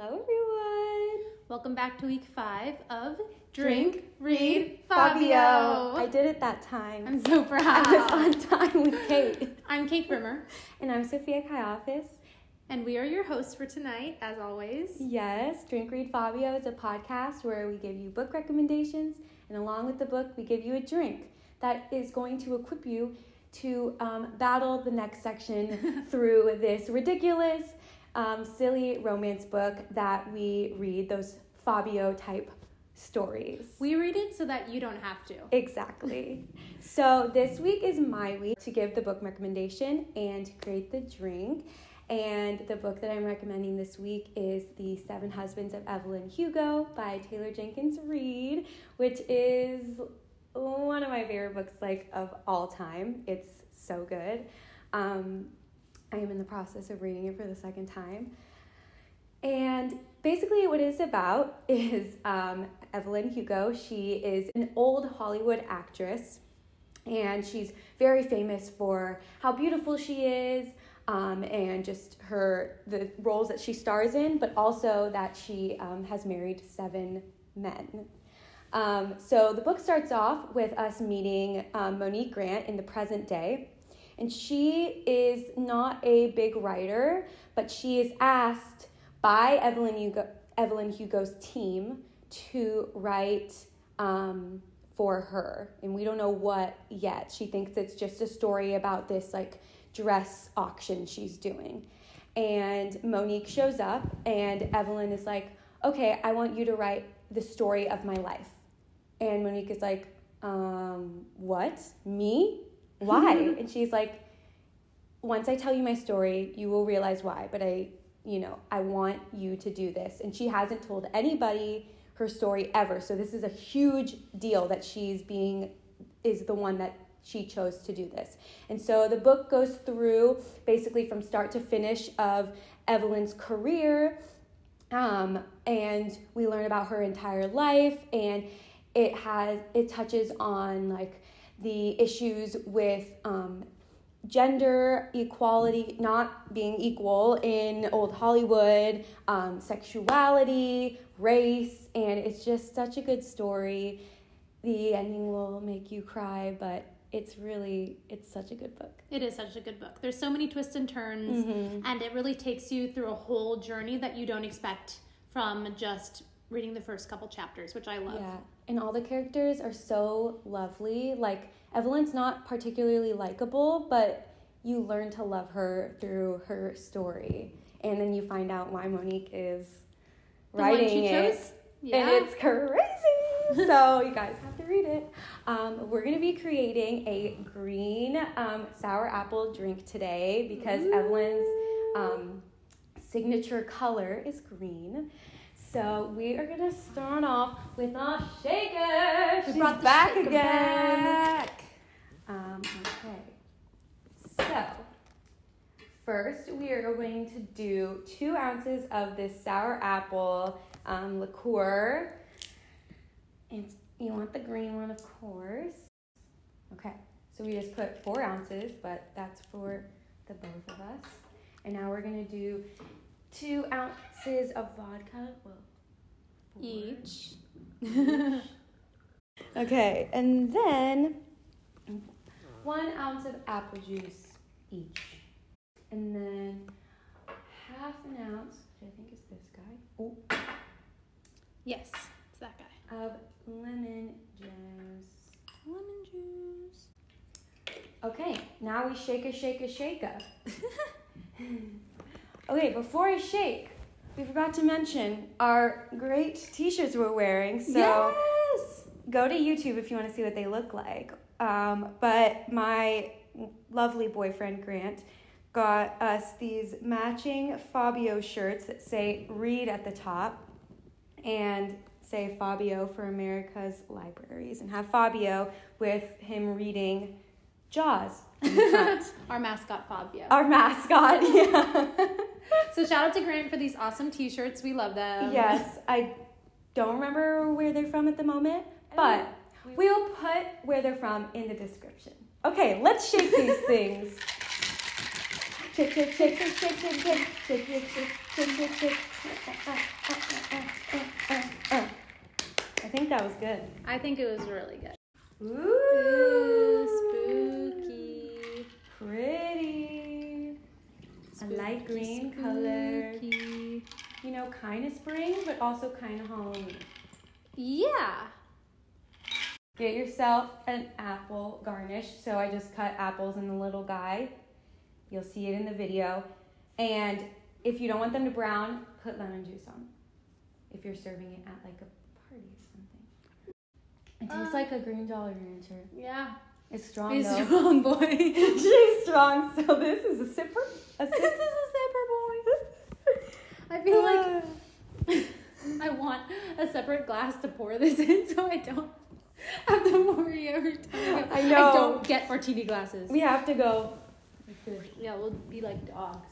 Hello, everyone. Welcome back to week five of Drink, Read, Fabio. I did it that time. I'm so proud. I was on time with Kate. I'm Kate Brimmer, And I'm Sophia Kaiafas. and we are your hosts for tonight, as always. Yes, Drink, Read, Fabio is a podcast where we give you book recommendations, and along with the book, we give you a drink that is going to equip you to um, battle the next section through this ridiculous, um, silly romance book that we read, those Fabio type stories. We read it so that you don't have to. Exactly. so this week is my week to give the book recommendation and create the drink. And the book that I'm recommending this week is The Seven Husbands of Evelyn Hugo by Taylor Jenkins Reid, which is one of my favorite books like of all time. It's so good. Um, I am in the process of reading it for the second time. And basically, what it's about is um, Evelyn Hugo. She is an old Hollywood actress, and she's very famous for how beautiful she is. Um, and just her the roles that she stars in, but also that she um, has married seven men. Um, so the book starts off with us meeting um, Monique Grant in the present day, and she is not a big writer, but she is asked by Evelyn Hugo, Evelyn Hugo's team to write um, for her, and we don't know what yet. She thinks it's just a story about this like dress auction she's doing, and Monique shows up, and Evelyn is like, "Okay, I want you to write the story of my life," and Monique is like, um, "What? Me? Why?" and she's like, "Once I tell you my story, you will realize why, but I." You know, I want you to do this. And she hasn't told anybody her story ever. So this is a huge deal that she's being is the one that she chose to do this. And so the book goes through basically from start to finish of Evelyn's career. Um, and we learn about her entire life and it has it touches on like the issues with um, gender equality not being equal in old Hollywood, um, sexuality, race, and it's just such a good story. The ending will make you cry, but it's really it's such a good book. It is such a good book. There's so many twists and turns, and it really takes you through a whole journey that you don't expect from just reading the first couple chapters, which I love. Yeah, and all the characters are so lovely. Like Evelyn's not particularly likable, but you learn to love her through her story, and then you find out why Monique is The writing it? Yeah. and it's crazy. so you guys have to read it. Um, we're gonna be creating a green um, sour apple drink today because Evelyn's um, signature color is green. So we are gonna start off with a shaker. We She's brought back shaker again. back. Um, okay. So first we are going to do two ounces of this sour apple um, liqueur. And you want the green one, of course. Okay. So we just put four ounces, but that's for the both of us. And now we're gonna do two ounces of vodka. Well, four. Each. Okay, and then one ounce of apple juice each. And then half an ounce, which I think is this guy, oh, Yes, it's that guy. of lemon juice. Lemon juice. Okay, now we shake a shake a shake a. okay, before I shake, we forgot to mention our great t-shirts we're wearing. So yes. go to YouTube if you want to see what they look like. Um, but my lovely boyfriend Grant got us these matching Fabio shirts that say "Read" at the top and say Fabio for America's Libraries, and have Fabio with him reading Jaws in the front. Our mascot Fabio. Our mascot, yeah so shout out to Grant for these awesome T-shirts. We love them. Yes, I don't remember where they're from at the moment, but we will put where they're from in the description. Okay, let's shake these things. Shake, shake, shake, shake, shake, shake, shake, shake, shake, shake, shake, shake, I think that was good. I think it was really good. Ooh, Ooh spooky. Pretty. A light green color. You know, kind of spring, but also kind of Halloween. Yeah. Get yourself an apple garnish. So I just cut apples in the little guy. You'll see it in the video. And if you don't want them to brown, put lemon juice on. If you're serving it at like a party or something. It tastes Uh. like a green Jolly Rancher. Yeah. It's strong He's though. strong boy. She's strong. So this is a sipper. A this is a sipper, boy. I feel like I want a separate glass to pour this in so I don't have to worry every time. I know. I don't get martini glasses. we have to go. Yeah, we'll be like dogs.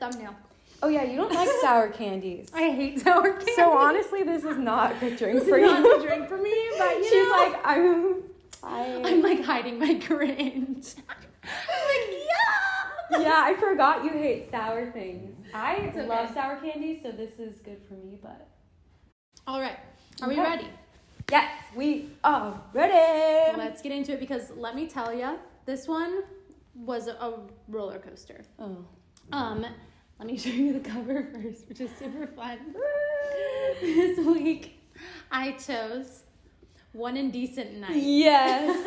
Thumbnail. Oh yeah, you don't like sour candies. I hate sour candy. So honestly, this is not a good drink This for is not you. a drink for me, but you She's know. like, I'm. I. I'm like hiding my cringe. I'm like, yeah. yeah, I forgot you hate sour things. I okay. love sour candy, so this is good for me. But All right. Are we ready? yes, we are ready. Let's get into it because let me tell you, this one was a roller coaster. Oh. Um, let me show you the cover first, which is super fun. this week, I chose One Indecent Night. Yes.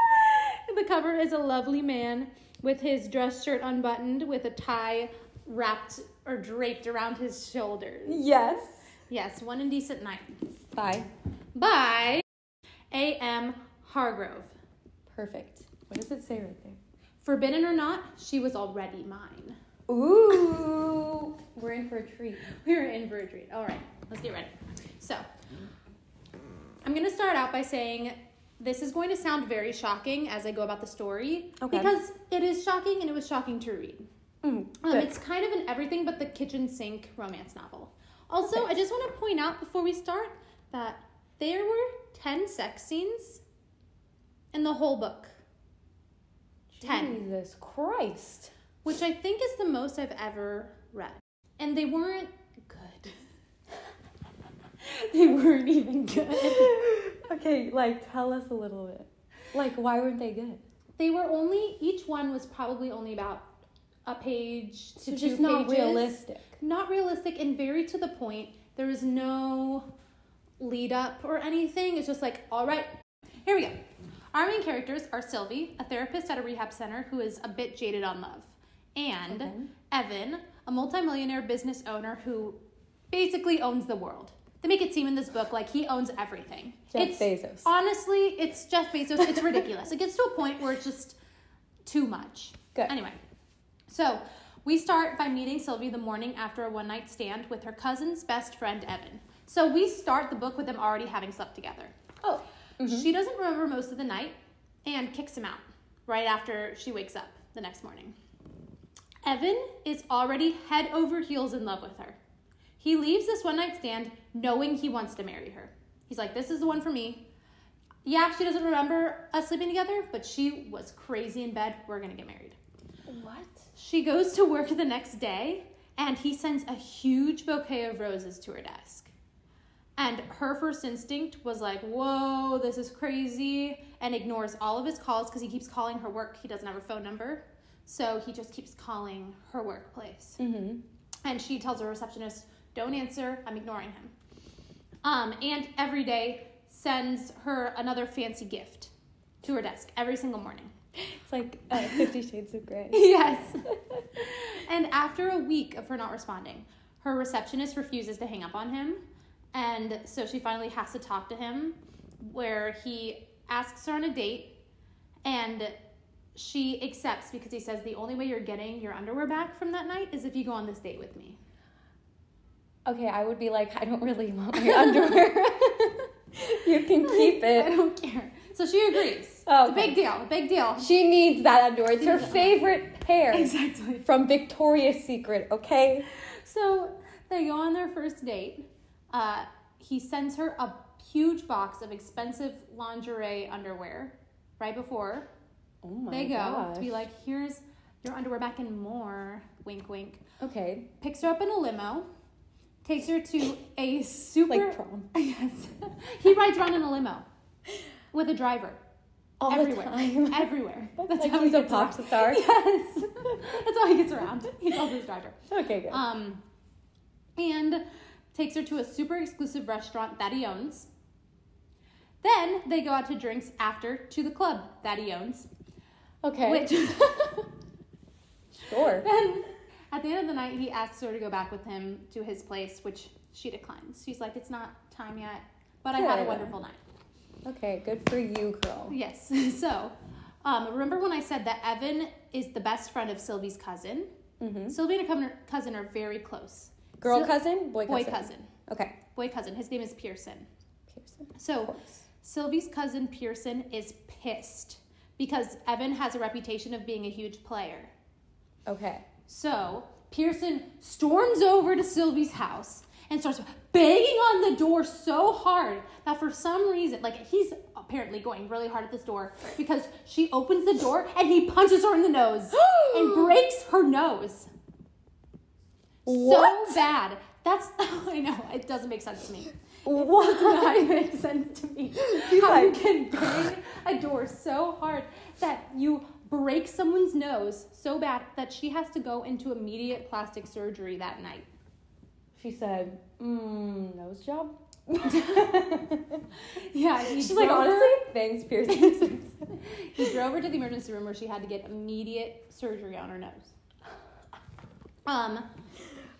the cover is a lovely man with his dress shirt unbuttoned with a tie wrapped or draped around his shoulders. yes. Yes, One Indecent Night Bye. by A.M. Hargrove. Perfect. What does it say right there? Forbidden or not, she was already mine. Ooh, we're in for a treat. We're in for a treat. All right, let's get ready. So, I'm going to start out by saying this is going to sound very shocking as I go about the story Okay. because it is shocking and it was shocking to read. Mm, Um, it's kind of an everything but the kitchen sink romance novel. Also. I just want to point out before we start that there were 10 sex scenes in the whole book, 10. Jesus Christ. which I think is the most I've ever read. And they weren't. they weren't even good. okay, like tell us a little bit. Like, why weren't they good? They were only, each one was probably only about a page to So two just not realistic. not realistic and very to the point. There was no lead up or anything. It's just like, all right, here we go. Our main characters are Sylvie, a therapist at a rehab center who is a bit jaded on love, and Okay. Evan, a multimillionaire business owner who basically owns the world. They make it seem in this book like he owns everything. Jeff it's Bezos. honestly, it's Jeff Bezos. It's ridiculous. it gets to a point where it's just too much. Good. Anyway, so we start by meeting Sylvie the morning after a one night stand with her cousin's best friend Evan. So we start the book with them already having slept together. Oh, mm-hmm. she doesn't remember most of the night and kicks him out right after she wakes up the next morning. Evan is already head over heels in love with her. He leaves this one night stand knowing he wants to marry her. He's like, This is the one for me. Yeah, she doesn't remember us sleeping together, but she was crazy in bed. We're gonna get married. What? She goes to work the next day and he sends a huge bouquet of roses to her desk. And her first instinct was like, whoa, this is crazy, and ignores all of his calls because he keeps calling her work. He doesn't have her phone number. So he just keeps calling her workplace. Mm-hmm. And she tells her receptionist, don't answer, I'm ignoring him. Um, and every day sends her another fancy gift to her desk every single morning. It's like uh, Fifty Shades of Grey. yes. and after a week of her not responding, her receptionist refuses to hang up on him. And so she finally has to talk to him, where he asks her on a date. And she accepts because he says the only way you're getting your underwear back from that night is if you go on this date with me. Okay, I would be like, I don't really want my underwear. you can keep it. I don't care. So she agrees. Oh, It's a big deal. Big deal. She needs that underwear. It's her favorite pair Exactly. from Victoria's Secret. Okay. So they go on their first date. Uh, he sends her a huge box of expensive lingerie underwear right before Oh my they go gosh. to be like, here's your underwear back and more. Wink, wink. Okay. Picks her up in a limo, takes her to a super Like prom. yes. he rides around in a limo with a driver. All everywhere. the time. Everywhere. like how he's he a pop around. star. Yes. That's how he gets around. He calls his driver. Okay, good. Um, and takes her to a super exclusive restaurant that he owns. Then they go out to drinks after to the club that he owns. okay. Which sure. then at the end of the night he asks her to go back with him to his place, which she declines. She's like, It's not time yet, but I had a wonderful night. Okay, good for you, girl. Yes. So um, remember when I said that Evan is the best friend of Sylvie's cousin? Mm-hmm. Sylvie and her cousin- cousin are very close. Girl Syl- cousin, boy cousin? Boy cousin. Okay. Boy cousin. His name is Pearson. Pearson. So. Sylvie's cousin Pearson is pissed because Evan has a reputation of being a huge player. Okay. So Pearson storms over to Sylvie's house and starts banging on the door so hard that for some reason, like he's apparently going really hard at this door because she opens the door and he punches her in the nose and breaks her nose. What? So bad. That's I know it doesn't make sense to me. What? does not make sense to me. He's How you can bang a door so hard that you break someone's nose so bad that she has to go into immediate plastic surgery that night. She said, mm, nose job? Yeah, he She's like, drove her- honestly, thanks, Pearson. he drove her to the emergency room where she had to get immediate surgery on her nose. Um,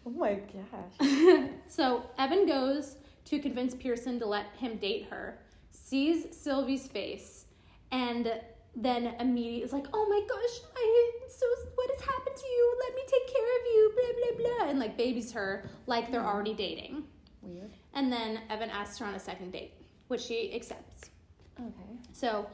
oh my gosh. so Evan goes to convince Pearson to let him date her, sees Sylvie's face, and then immediately is like, "Oh my gosh, I so what has happened to you? Let me take care of you." Blah blah blah, and like babies her like they're already dating. Weird. And then Evan asks her on a second date, which she accepts. Okay. So,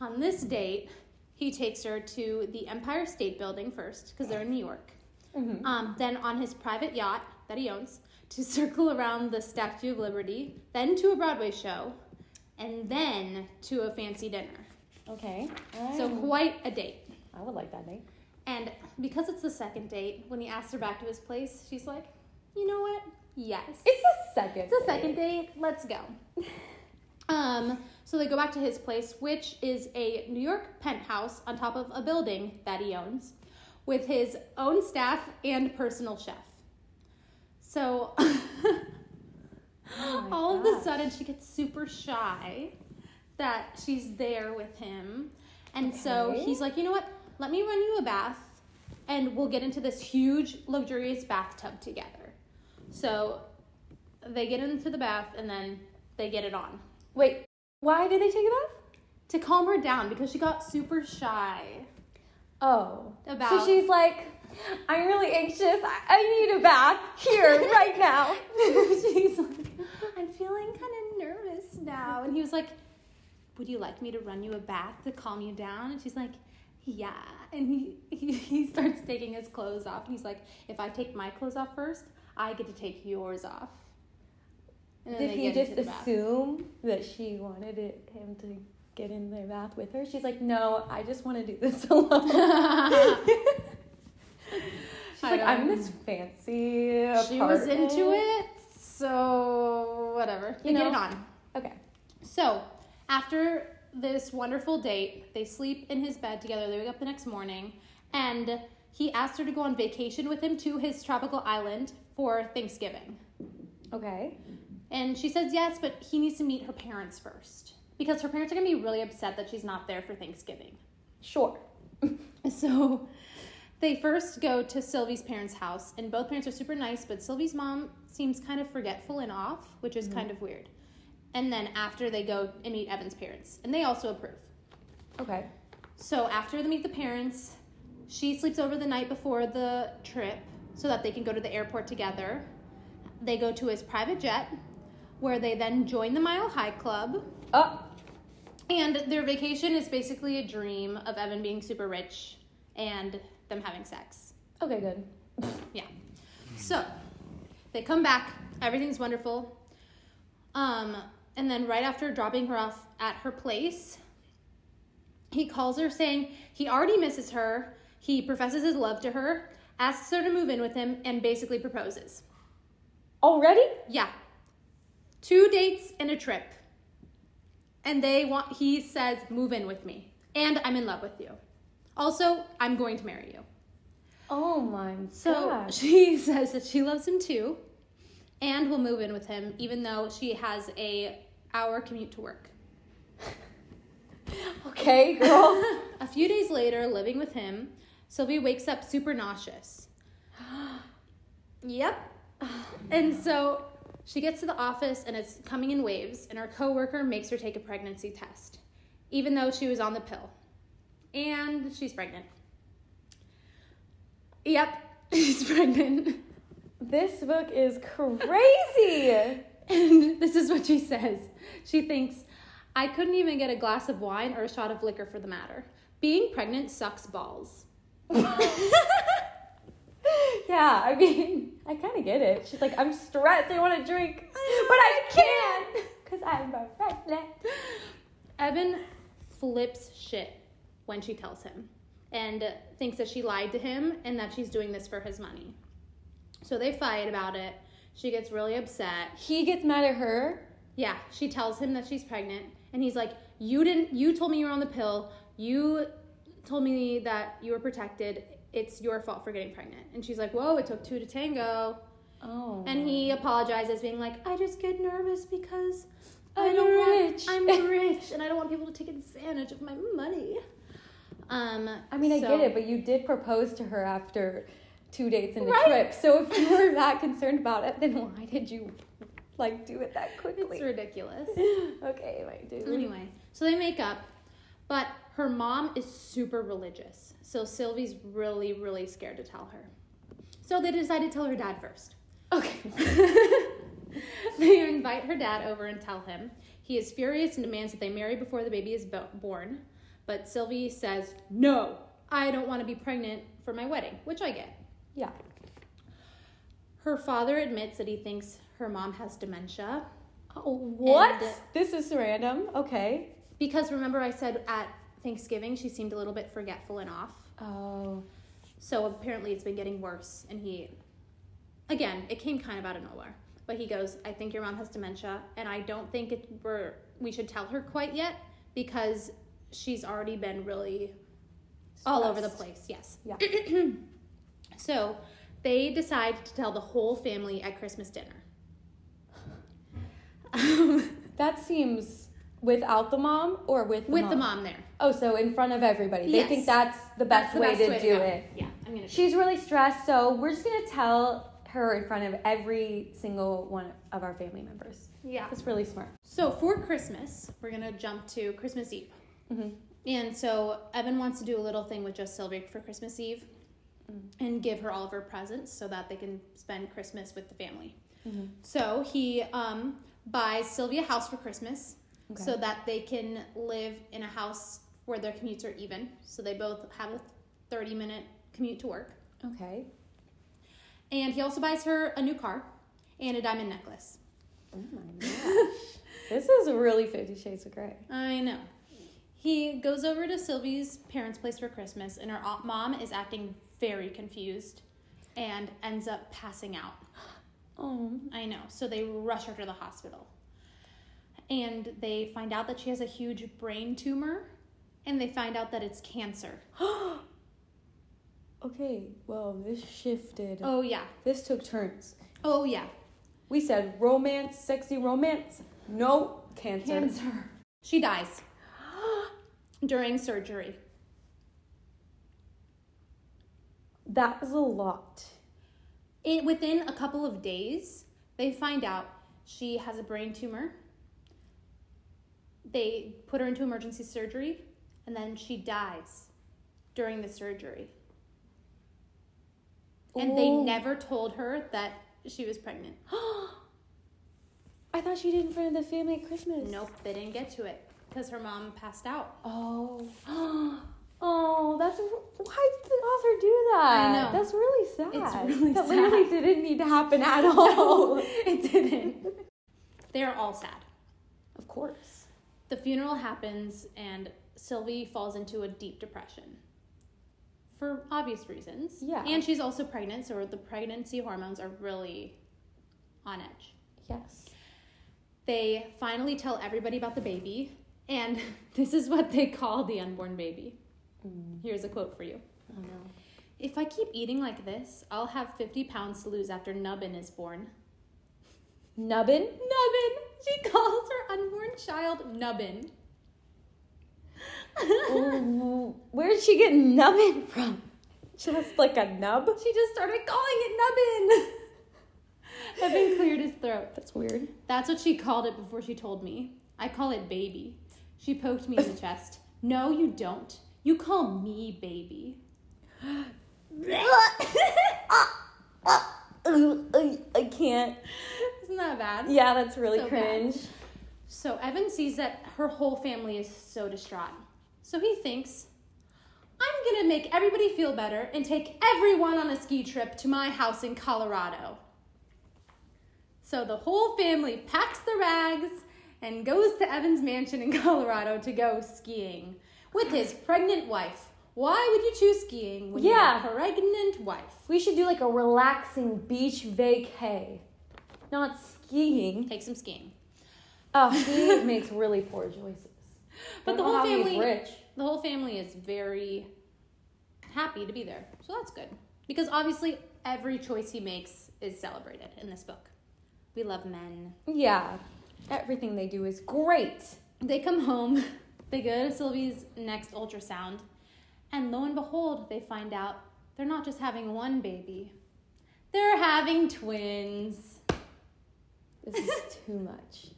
on this date, he takes her to the Empire State Building first because they're in New York. Mm-hmm. Um, then on his private yacht that he owns to circle around the Statue of Liberty, then to a Broadway show, and then to a fancy dinner. Okay. So I'm- quite a date. I would like that date. And because it's the second date, when he asked her back to his place, she's like, "You know what? Yes, It's a second. it's a second date. Let's go." Um, so they go back to his place, which is a New York penthouse on top of a building that he owns, with his own staff and personal chef. So Oh all of a sudden she gets super shy that she's there with him. And so he's like, you know what? Let me run you a bath and we'll get into this huge, luxurious bathtub together. So they get into the bath and then they get it on Wait, why did they take a bath? to calm her down because she got super shy. Oh. About- So she's like, I'm really anxious. I, I need a bath here, right now. She's like, I'm feeling kind of nervous now. And he was like, Would you like me to run you a bath to calm you down? And she's like, Yeah. And he, he, he starts taking his clothes off. And he's like, If I take my clothes off first, I get to take yours off. And then Did he just assume that she wanted it, him to get in the bath with her? She's like, no, I just want to do this alone. She's I like, I'm in this fancy Apartment. She was into it, so whatever. They You get it on. Okay. So, after this wonderful date, they sleep in his bed together. They wake up the next morning, and he asks her to go on vacation with him to his tropical island for Thanksgiving. Okay. And she says yes, but he needs to meet her parents first because her parents are gonna be really upset that she's not there for Thanksgiving. Sure. So they first go to Sylvie's parents' house, and both parents are super nice, but Sylvie's mom seems kind of forgetful and off, which is mm-hmm. kind of weird. And then after they go and meet Evan's parents, and they also approve. Okay. So after they meet the parents, she sleeps over the night before the trip so that they can go to the airport together. They go to his private jet, where they then join the Mile High Club. Oh, And their vacation is basically a dream of Evan being super rich and them having sex. okay, good. Yeah. So they come back, everything's wonderful. Um, and then right after dropping her off at her place, he calls her saying he already misses her. He professes his love to her, asks her to move in with him, and basically proposes. Already? Yeah. Two dates and a trip. And they want he says, move in with me. And I'm in love with you. Also, I'm going to marry you. Oh my So gosh. she says that she loves him too and will move in with him even though she has a hour commute to work. Okay, girl. A few days later, living with him, Sylvie wakes up super nauseous. yep. And so she gets to the office and it's coming in waves, and her coworker makes her take a pregnancy test, even though she was on the pill. And she's pregnant. Yep, she's pregnant. this book is crazy. And this is what she says. She thinks, I couldn't even get a glass of wine or a shot of liquor for the matter. Being pregnant sucks balls. yeah, I mean, I kind of get it. She's like, I'm stressed. I want to drink, but I can't because I'm pregnant. Evan flips shit when she tells him and thinks that she lied to him and that she's doing this for his money. So they fight about it. She gets really upset. He gets mad at her. Yeah, she tells him that she's pregnant and he's like, "You didn't you told me you were on the pill. You told me that you were protected. It's your fault for getting pregnant." And she's like, "Whoa, it took two to tango." Oh. And he apologizes, being like, I just get nervous because I I'm don't rich." want I'm rich and I don't want people to take advantage of my money. Um I mean, I get it, but you did propose to her after two dates and a Right. trip. So if you were that concerned about it, then why did you like do it that quickly? It's ridiculous. okay, my dude. anyway, so they make up, but her mom is super religious. So Sylvie's really, really scared to tell her. So they decide to tell her dad first. Okay. they invite her dad over and tell him. He is furious and demands that they marry before the baby is bo- born. But Sylvie says, No, I don't want to be pregnant for my wedding, which I get. Yeah. Her father admits that he thinks her mom has dementia. Oh, what? And- this is random. Okay. Because remember, I said at Thanksgiving she seemed a little bit forgetful and off. Oh. So apparently it's been getting worse. And he, again, it came kind of out of nowhere. But he goes, I think your mom has dementia, and I don't think it we're we should tell her quite yet because she's already been really all over the place. Yes. Yeah. So they decide to tell the whole family at Christmas dinner. That seems without the mom or with the With mom? the mom there. Oh, so in front of everybody. They Yes. think that's the best That's the way best to do go. it. Yeah, I'm gonna. She's really stressed, so we're just gonna tell her in front of every single one of our family members. yeah. That's really smart. So for Christmas, we're gonna jump to Christmas Eve. Mhm. And so Evan wants to do a little thing with just Sylvie for Christmas Eve and give her all of her presents so that they can spend Christmas with the family. Mhm. So he um, buys Sylvie a house for Christmas Okay. so that they can live in a house where their commutes are even. So they both have a 30 minute commute to work. Okay. And he also buys her a new car and a diamond necklace. Oh my gosh. this is really Fifty Shades of Grey. I know. He goes over to Sylvie's parents' place for Christmas, and her mom is acting very confused and ends up passing out. Oh. I know. So they rush her to the hospital. And they find out that she has a huge brain tumor, and they find out that it's cancer. Okay. Well, this shifted. Oh, yeah. This took turns. Oh, yeah. We said romance, sexy romance. No cancer. Cancer. She dies during surgery. That was a lot. It, within a couple of days, they find out she has a brain tumor. They put her into emergency surgery, and then she dies during the surgery. And they never told her that she was pregnant. I thought she did in front of the family at Christmas. Nope, they didn't get to it because her mom passed out. Oh. Oh, that's why did the author do that? I know. That's really sad. It's really that sad. literally didn't need to happen at all. No, it didn't. They're all sad. Of course. The funeral happens, and Sylvie falls into a deep depression for obvious reasons. Yeah. And she's also pregnant, so the pregnancy hormones are really on edge. Yes. They finally tell everybody about the baby, and this is what they call the unborn baby. Mm. Here's a quote for you. Oh no. If I keep eating like this, I'll have 50 pounds to lose after Nubbin is born. Nubbin? Nubbin! She calls her unborn child Nubbin. Ooh, Where did she get nubbin from? Just like a nub? She just started calling it Nubbin. Evan cleared his throat. That's weird. That's what she called it before she told me. I call it baby. She poked me in the chest. No, you don't. You call me baby. I, can't. Isn't that bad? Yeah, that's really So bad. cringe. So Evan sees that her whole family is so distraught. So he thinks, I'm gonna make everybody feel better and take everyone on a ski trip to my house in Colorado. So the whole family packs the rags and goes to Evan's mansion in Colorado to go skiing with his pregnant wife. Why would you choose skiing when Yeah. you have pregnant wife? We should do like a relaxing beach vacay. Not skiing. Take some skiing. Oh, he makes really poor choices. But the whole family- rich. the whole family is very happy to be there. So that's good. Because obviously, every choice he makes is celebrated in this book. We love men. Yeah. Everything they do is great. They come home, they go to Sylvie's next ultrasound, and lo and behold, they find out they're not just having one baby, they're having twins. This is too much.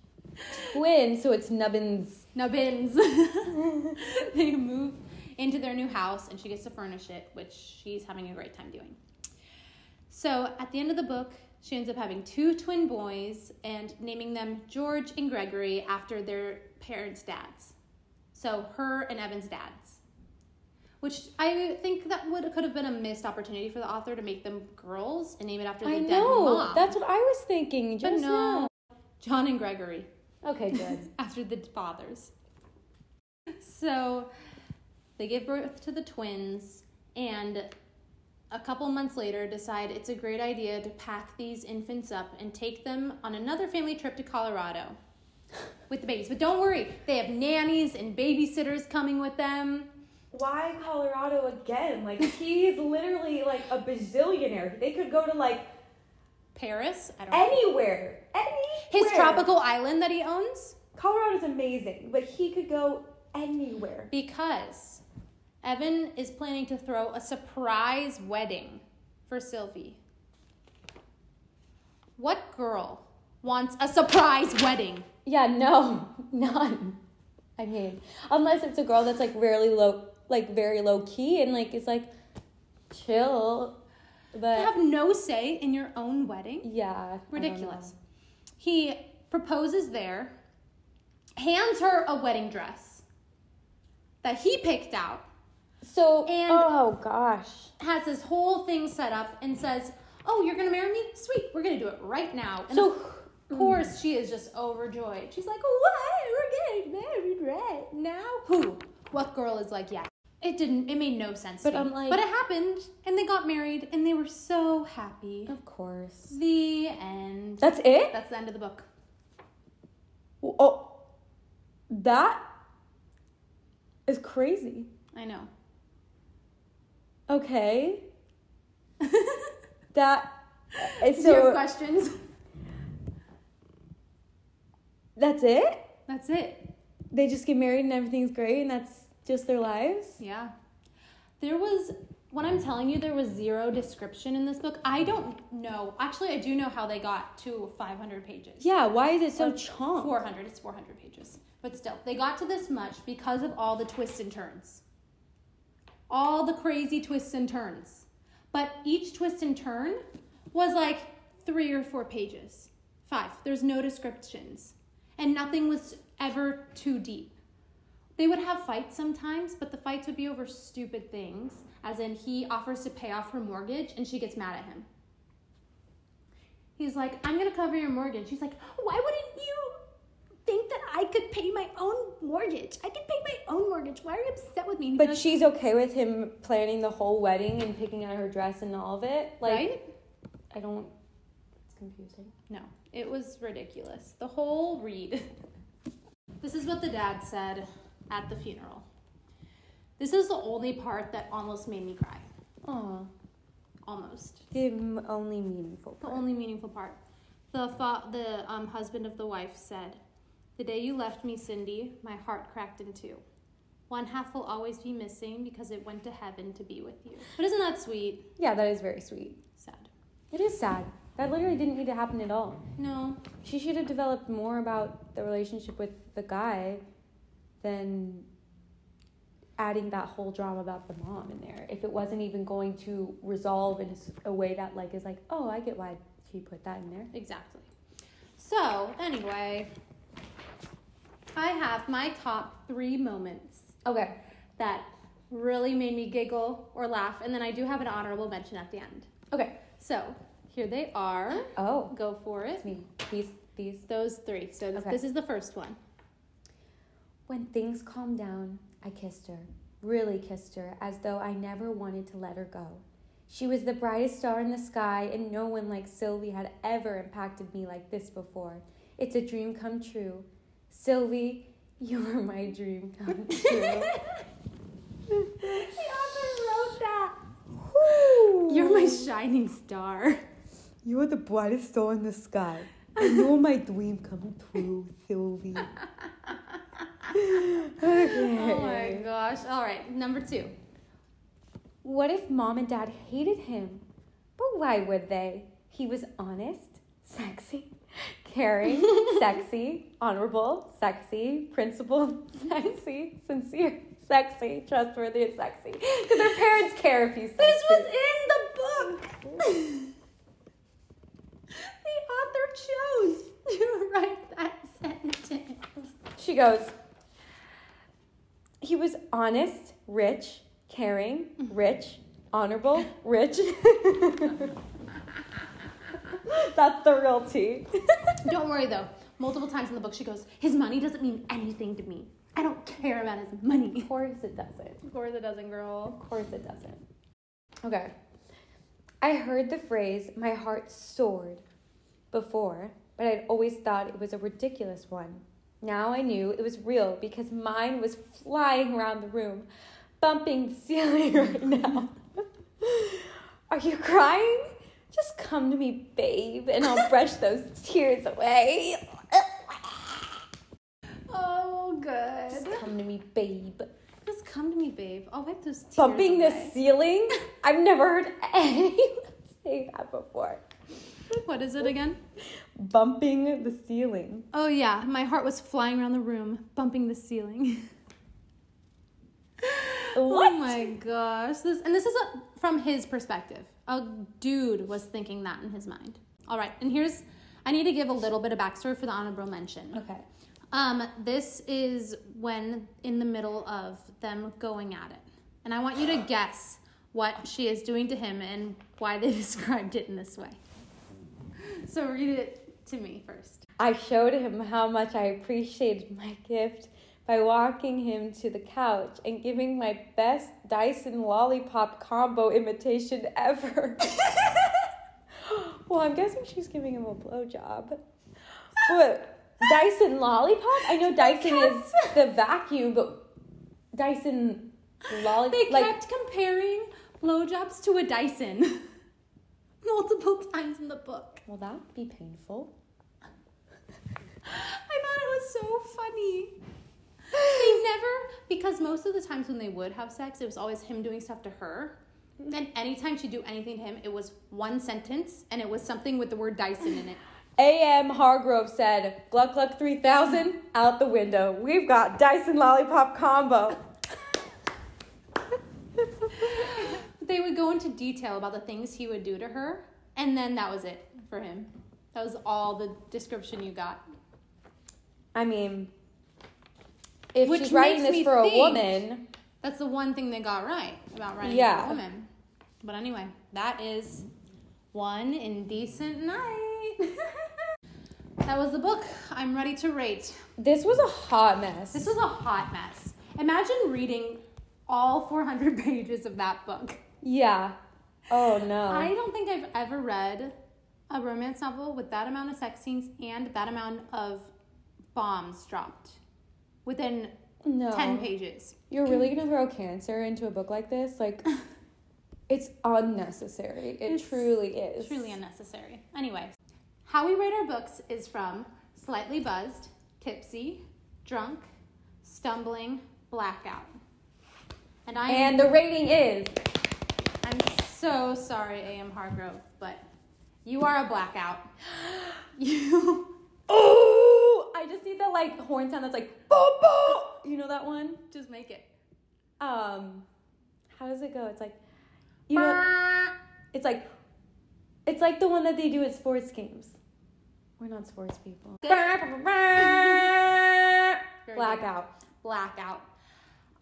Twin, so it's nubbins. Nubbins. they move into their new house and she gets to furnish it, which she's having a great time doing. So at the end of the book, she ends up having two twin boys and naming them George and Gregory after their parents' dads. So her and Evan's dads. Which I think that would could have been a missed opportunity for the author to make them girls and name it after the I dead know. mom. That's what I was thinking but no, now. John and Gregory Okay, good. after the fathers. So they give birth to the twins, and a couple months later decide it's a great idea to pack these infants up and take them on another family trip to Colorado with the babies. But don't worry, they have nannies and babysitters coming with them. Why Colorado again? Like he's literally like a bazillionaire. They could go to like Paris, I don't know. anywhere. Anywhere. His tropical island that he owns Colorado's amazing, but he could go anywhere. because Evan is planning to throw a surprise wedding for Sylvie. What girl wants a surprise wedding? Yeah, no, none. I mean, unless it's a girl that's like really low, like very low key and like is like chill, You but have no say in your own wedding? yeah, Ridiculous. He proposes there, hands her a wedding dress that he picked out, So, And- oh gosh, has this whole thing set up, and says, Oh, you're gonna marry me? Sweet, we're gonna do it right now. And so Of course, hmm. she is just overjoyed. She's like, "What? We're getting married right now?" Who? What girl is like, "Yeah"? It didn't. It made no sense. But to. I'm like- but it happened, and they got married, and they were so happy. of course, The end. that's it. That's the end of the book. Oh, that is crazy. I know. Okay, that. Uh, Do you have questions? That's it. That's it. They just get married and everything's great, and that's just their lives. Yeah. There was when I'm telling you there was zero description in this book. I don't know. Actually, I do know how they got to 500 pages. Yeah, why is it so Or chomp? 400. It's 400 pages. But still, they got to this much because of all the twists and turns. All the crazy twists and turns. But each twist and turn was like three or four pages. Five. There's no descriptions. And nothing was ever too deep. They would have fights sometimes, but the fights would be over stupid things, as in he offers to pay off her mortgage and she gets mad at him. He's like, I'm gonna cover your mortgage. She's like, Why wouldn't you think that I could pay my own mortgage? I could pay my own mortgage. Why are you upset with me? But goes, she's okay with him planning the whole wedding and picking out her dress and all of it. Like, right? I don't. Confusing. No, it was ridiculous. The whole read. this is what the dad said at the funeral. This is the only part that almost made me cry. Aw. Almost. The only meaningful The only meaningful part. The fa- the um, husband of the wife said, "The day you left me, Cindy, my heart cracked in two. One half will always be missing because it went to heaven to be with you." But isn't that sweet? Yeah, that is very sweet. Sad. It is sad. That literally didn't need to happen at all. No. She should have developed more about the relationship with the guy than adding that whole drama about the mom in there. If it wasn't even going to resolve in a way that like is like, oh, I get why she put that in there. Exactly. So anyway, I have my top three moments Okay. that really made me giggle or laugh, and then I do have an honorable mention at the end. Okay. So here they are. Oh, Go for it. it's me. These these. Those three. So this, Okay. this is the first one. When things calmed down, I kissed her. Really kissed her, as though I never wanted to let her go. She was the brightest star in the sky, and no one like Sylvie had ever impacted me like this before. It's a dream come true. Sylvie, you're my dream come true. The author wrote that. You're my shining star. You're the brightest star in the sky. And you're my dream come true, Sylvie. okay. Oh my gosh. All right, number two. What if mom and dad hated him? But why would they? He was honest, sexy, caring, sexy, honorable, sexy, principled, sexy, sincere, sexy, trustworthy, and sexy. Because their parents care if he's sexy. This was in the book. The author chose to write that sentence. She goes, he was honest, rich, caring, mm-hmm. rich, honorable, rich. That's the real tea. Don't worry though. Multiple times in the book, she goes, "His money doesn't mean anything to me. I don't care about his money." Of course it doesn't. Of course, it doesn't, girl. Of course it doesn't. Okay. I heard the phrase, my heart soared, before, but I'd always thought it was a ridiculous one. Now I knew it was real because mine was flying around the room, bumping the ceiling right now. Are you crying? Just come to me, babe, and I'll brush those tears away. Oh, good. Just come to me, babe. Just come to me, babe. I'll wipe those tears Bumping the ceiling? I've never heard anyone say that before. What is it again? Bumping the ceiling. Oh yeah, my heart was flying around the room, bumping the ceiling. What? Oh my gosh. This and this is a, from his perspective. A dude was thinking that in his mind. All right, and here's I need to give a little bit of backstory for the honorable mention. Okay. Um, this is when in the middle of them going at it, and I want you to guess what she is doing to him and why they described it in this way. So read it to me first. I showed him how much I appreciated my gift by walking him to the couch and giving my best Dyson lollipop combo imitation ever. well, I'm guessing she's giving him a blowjob. But Dyson lollipop? I know Dyson is the vacuum, but Dyson They lollipop. Like, kept comparing blowjobs to a Dyson multiple times in the book. Will that be painful? I thought it was so funny. They never, because most of the times when they would have sex, it was always him doing stuff to her. And anytime she'd do anything to him, it was one sentence and it was something with the word Dyson in it. A.M. Hargrove said, Gluck Gluck 3000, out the window. We've got Dyson Lollipop combo. They would go into detail about the things he would do to her, and then that was it for him. That was all the description you got. I mean, if Which she's writing this for a woman, That's the one thing they got right about writing Yeah. for a woman. But anyway, that is one indecent night. that was the book. I'm ready to rate. this was a hot mess. This was a hot mess. Imagine reading all 400 pages of that book. yeah. Oh no. I don't think I've ever read a romance novel with that amount of sex scenes and that amount of bombs dropped within No. 10 pages. You're really gonna throw cancer into a book like this? Like, it's unnecessary. It It's truly is. Truly unnecessary. Anyway, how we rate our books is from slightly buzzed, tipsy, drunk, stumbling, blackout. And I And the rating is. I'm so sorry, A.M. Hargrove, but you are a blackout. You Oh! I just need that like horn sound that's like boo boo. You know that one? just make it. Um, how does it go? It's like, you know, it's like, it's like the one that they do at sports games. We're not sports people. Blackout. Blackout.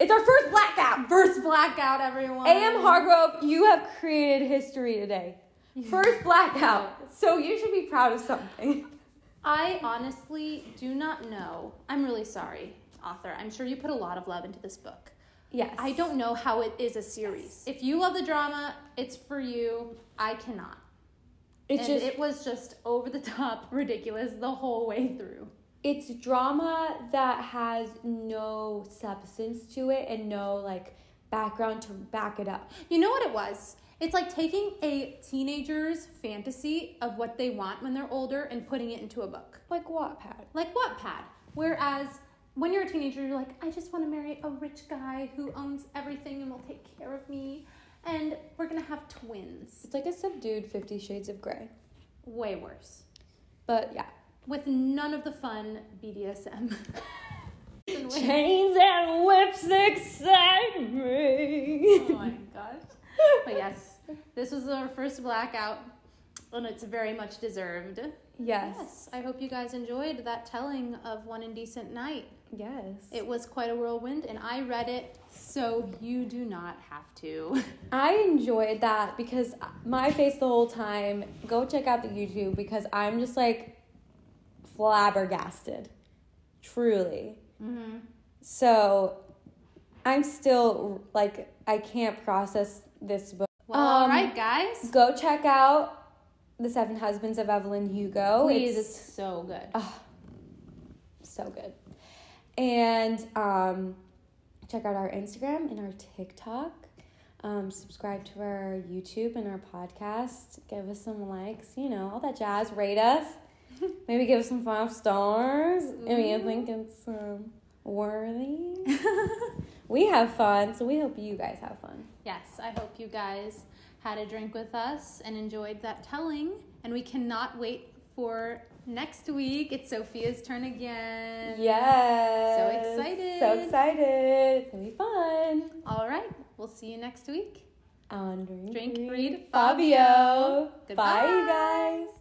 It's our first blackout. First blackout, everyone. A.M. Hargrove, you have created history today. First blackout. So you should be proud of something. I honestly do not know. I'm really sorry, author. I'm sure you put a lot of love into this book. Yes. I don't know how it is a series. If you love the drama, it's for you. I cannot. And just it was just over the top ridiculous the whole way through. It's drama that has no substance to it and no like background to back it up. You know what it was? It's like taking a teenager's fantasy of what they want when they're older and putting it into a book. Like Wattpad. Like Wattpad. Whereas when you're a teenager, you're like, I just want to marry a rich guy who owns everything and will take care of me. And we're going to have twins. It's like a subdued Fifty Shades of Grey. Way worse. But yeah. With none of the fun BDSM. Chains and whips excite me. oh my gosh. But yes, this was our first blackout, and it's very much deserved. Yes. Yes, I hope you guys enjoyed that telling of One Indecent Night. Yes. It was quite a whirlwind, and I read it, so you do not have to. I enjoyed that because my face the whole time. Go check out the YouTube because I'm just like flabbergasted. Truly. Mm-hmm. So I'm still like I can't process this book. Well, Um, right, guys. Go check out The Seven Husbands of Evelyn Hugo. Please, It's it's so good. so good. And um, check out our Instagram and our TikTok. Um, subscribe to our YouTube and our podcast. Give us some likes, you know, all that jazz. Rate us. Maybe give us some five stars. I mean, I think it's um, worthy. we have fun, so we hope you guys have fun. Yes, I hope you guys had a drink with us and enjoyed that telling. And we cannot wait for next week. It's Sophia's turn again. Yes. So excited. So excited. It's going to be fun. All right, we'll see you next week. On Drink, Drink, Read Fabio. Fabio. Bye, you Goodbye. guys.